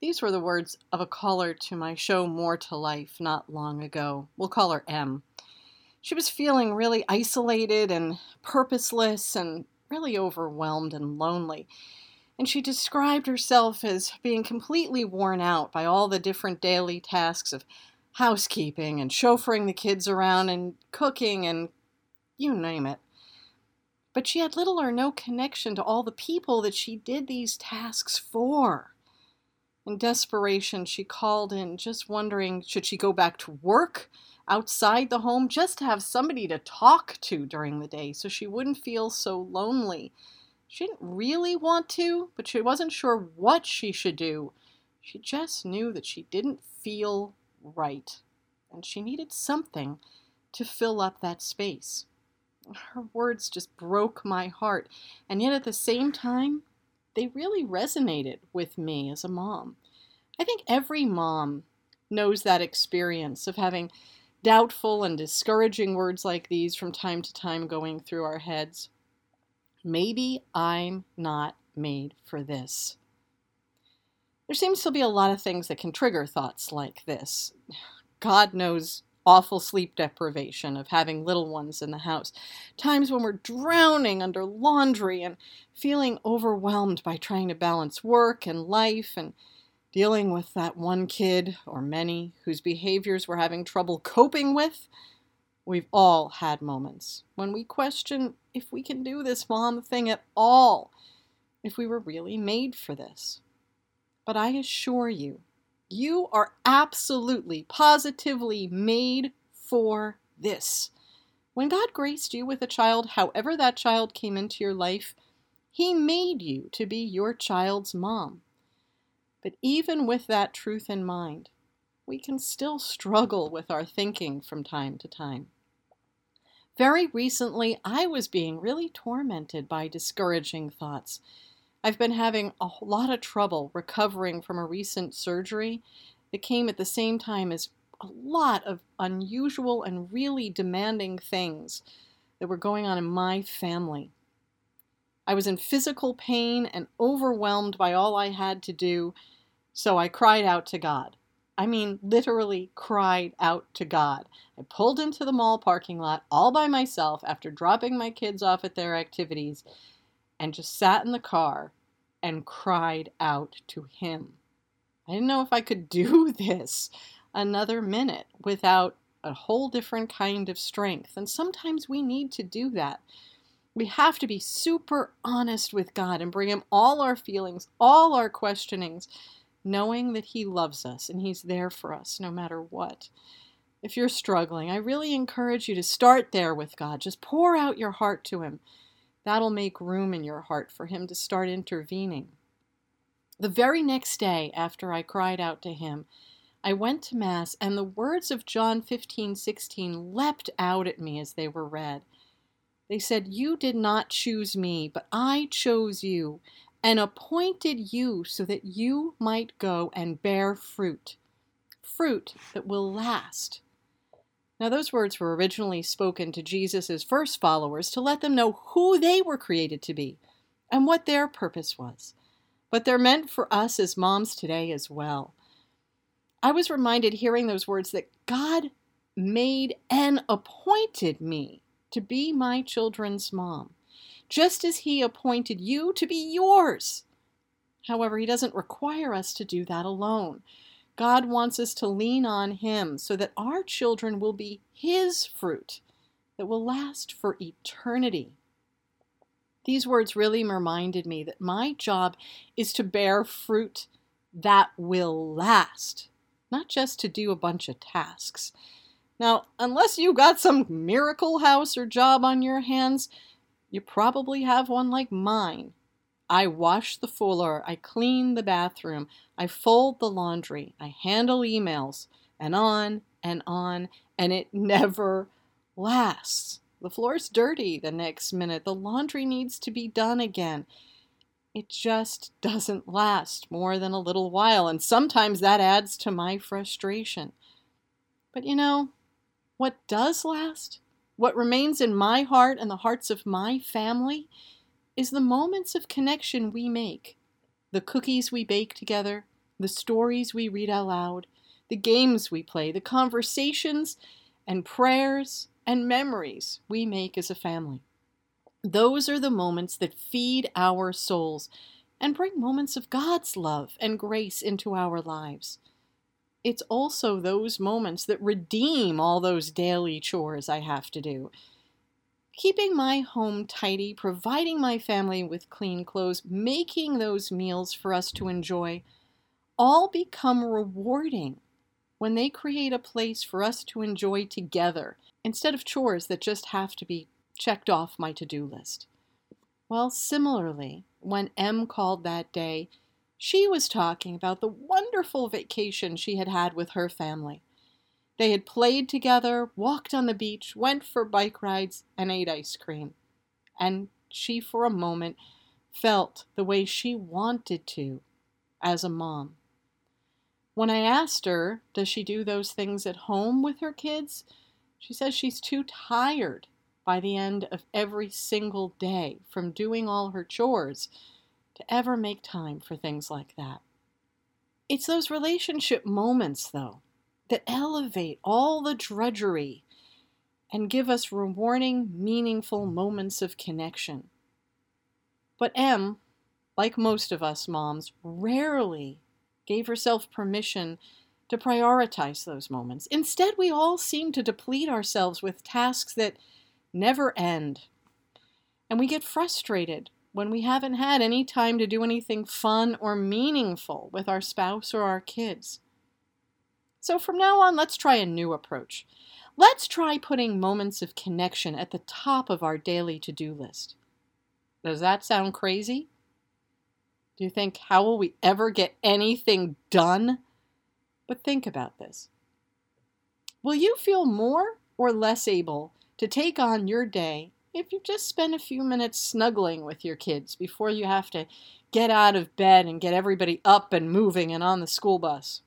These were the words of a caller to my show More to Life not long ago. We'll call her M. She was feeling really isolated and purposeless and really overwhelmed and lonely. And she described herself as being completely worn out by all the different daily tasks of housekeeping and chauffeuring the kids around and cooking and you name it. But she had little or no connection to all the people that she did these tasks for. In desperation, she called in, just wondering should she go back to work outside the home just to have somebody to talk to during the day so she wouldn't feel so lonely. She didn't really want to, but she wasn't sure what she should do. She just knew that she didn't feel right, and she needed something to fill up that space. Her words just broke my heart, and yet at the same time, they really resonated with me as a mom. I think every mom knows that experience of having doubtful and discouraging words like these from time to time going through our heads. Maybe I'm not made for this. There seems to be a lot of things that can trigger thoughts like this. God knows awful sleep deprivation of having little ones in the house, times when we're drowning under laundry and feeling overwhelmed by trying to balance work and life and dealing with that one kid or many whose behaviors we're having trouble coping with. We've all had moments when we question if we can do this mom thing at all, if we were really made for this. But I assure you, you are absolutely, positively made for this. When God graced you with a child, however that child came into your life, He made you to be your child's mom. But even with that truth in mind, we can still struggle with our thinking from time to time. Very recently, I was being really tormented by discouraging thoughts I've been having a lot of trouble recovering from a recent surgery that came at the same time as a lot of unusual and really demanding things that were going on in my family. I was in physical pain and overwhelmed by all I had to do, so I cried out to God. I mean, literally cried out to God. I pulled into the mall parking lot all by myself after dropping my kids off at their activities and just sat in the car and cried out to him. I didn't know if I could do this another minute without a whole different kind of strength. And sometimes we need to do that. We have to be super honest with God and bring Him all our feelings, all our questionings, knowing that He loves us and He's there for us no matter what. If you're struggling, I really encourage you to start there with God. Just pour out your heart to Him. That'll make room in your heart for Him to start intervening. The very next day after I cried out to Him, I went to Mass, and the words of John 15 16 leapt out at me as they were read. They said, You did not choose me, but I chose you and appointed you so that you might go and bear fruit, fruit that will last. Now, those words were originally spoken to Jesus' first followers to let them know who they were created to be and what their purpose was. But they're meant for us as moms today as well. I was reminded hearing those words that God made and appointed me to be my children's mom, just as He appointed you to be yours. However, He doesn't require us to do that alone. God wants us to lean on Him so that our children will be His fruit that will last for eternity. These words really reminded me that my job is to bear fruit that will last, not just to do a bunch of tasks. Now, unless you got some miracle house or job on your hands, you probably have one like mine. I wash the floor, I clean the bathroom, I fold the laundry, I handle emails, and on and on, and it never lasts. The floor's dirty the next minute, the laundry needs to be done again. It just doesn't last more than a little while, and sometimes that adds to my frustration. But you know, what does last, what remains in my heart and the hearts of my family, is the moments of connection we make, the cookies we bake together, the stories we read aloud, the games we play, the conversations and prayers and memories we make as a family. Those are the moments that feed our souls and bring moments of God's love and grace into our lives. It's also those moments that redeem all those daily chores I have to do keeping my home tidy, providing my family with clean clothes, making those meals for us to enjoy, all become rewarding when they create a place for us to enjoy together instead of chores that just have to be checked off my to do list. Well, similarly, when M called that day, she was talking about the wonderful vacation she had had with her family. They had played together, walked on the beach, went for bike rides, and ate ice cream. And she, for a moment, felt the way she wanted to as a mom. When I asked her, does she do those things at home with her kids? She says she's too tired by the end of every single day from doing all her chores to ever make time for things like that. It's those relationship moments, though, that elevate all the drudgery and give us rewarding, meaningful moments of connection. But M, like most of us moms, rarely gave herself permission to prioritize those moments. Instead, we all seem to deplete ourselves with tasks that never end. And we get frustrated when we haven't had any time to do anything fun or meaningful with our spouse or our kids. So from now on, let's try a new approach. Let's try putting moments of connection at the top of our daily to do list. Does that sound crazy? Do you think, how will we ever get anything done? But think about this. Will you feel more or less able to take on your day if you just spend a few minutes snuggling with your kids before you have to get out of bed and get everybody up and moving and on the school bus?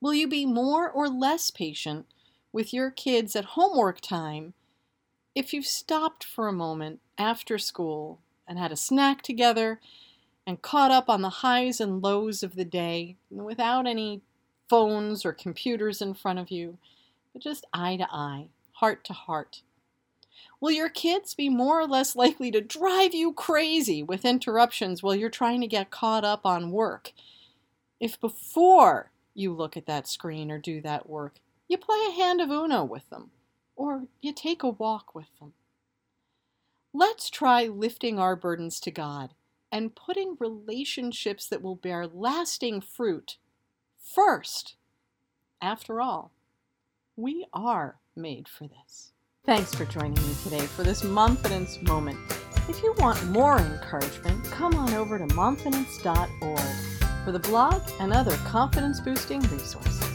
Will you be more or less patient with your kids at homework time if you've stopped for a moment after school and had a snack together and caught up on the highs and lows of the day without any phones or computers in front of you, but just eye to eye, heart to heart? Will your kids be more or less likely to drive you crazy with interruptions while you're trying to get caught up on work? If before you look at that screen or do that work. You play a hand of Uno with them, or you take a walk with them. Let's try lifting our burdens to God and putting relationships that will bear lasting fruit first. After all, we are made for this. Thanks for joining me today for this Momfidence moment. If you want more encouragement, come on over to momfidence.org for the blog and other confidence boosting resources.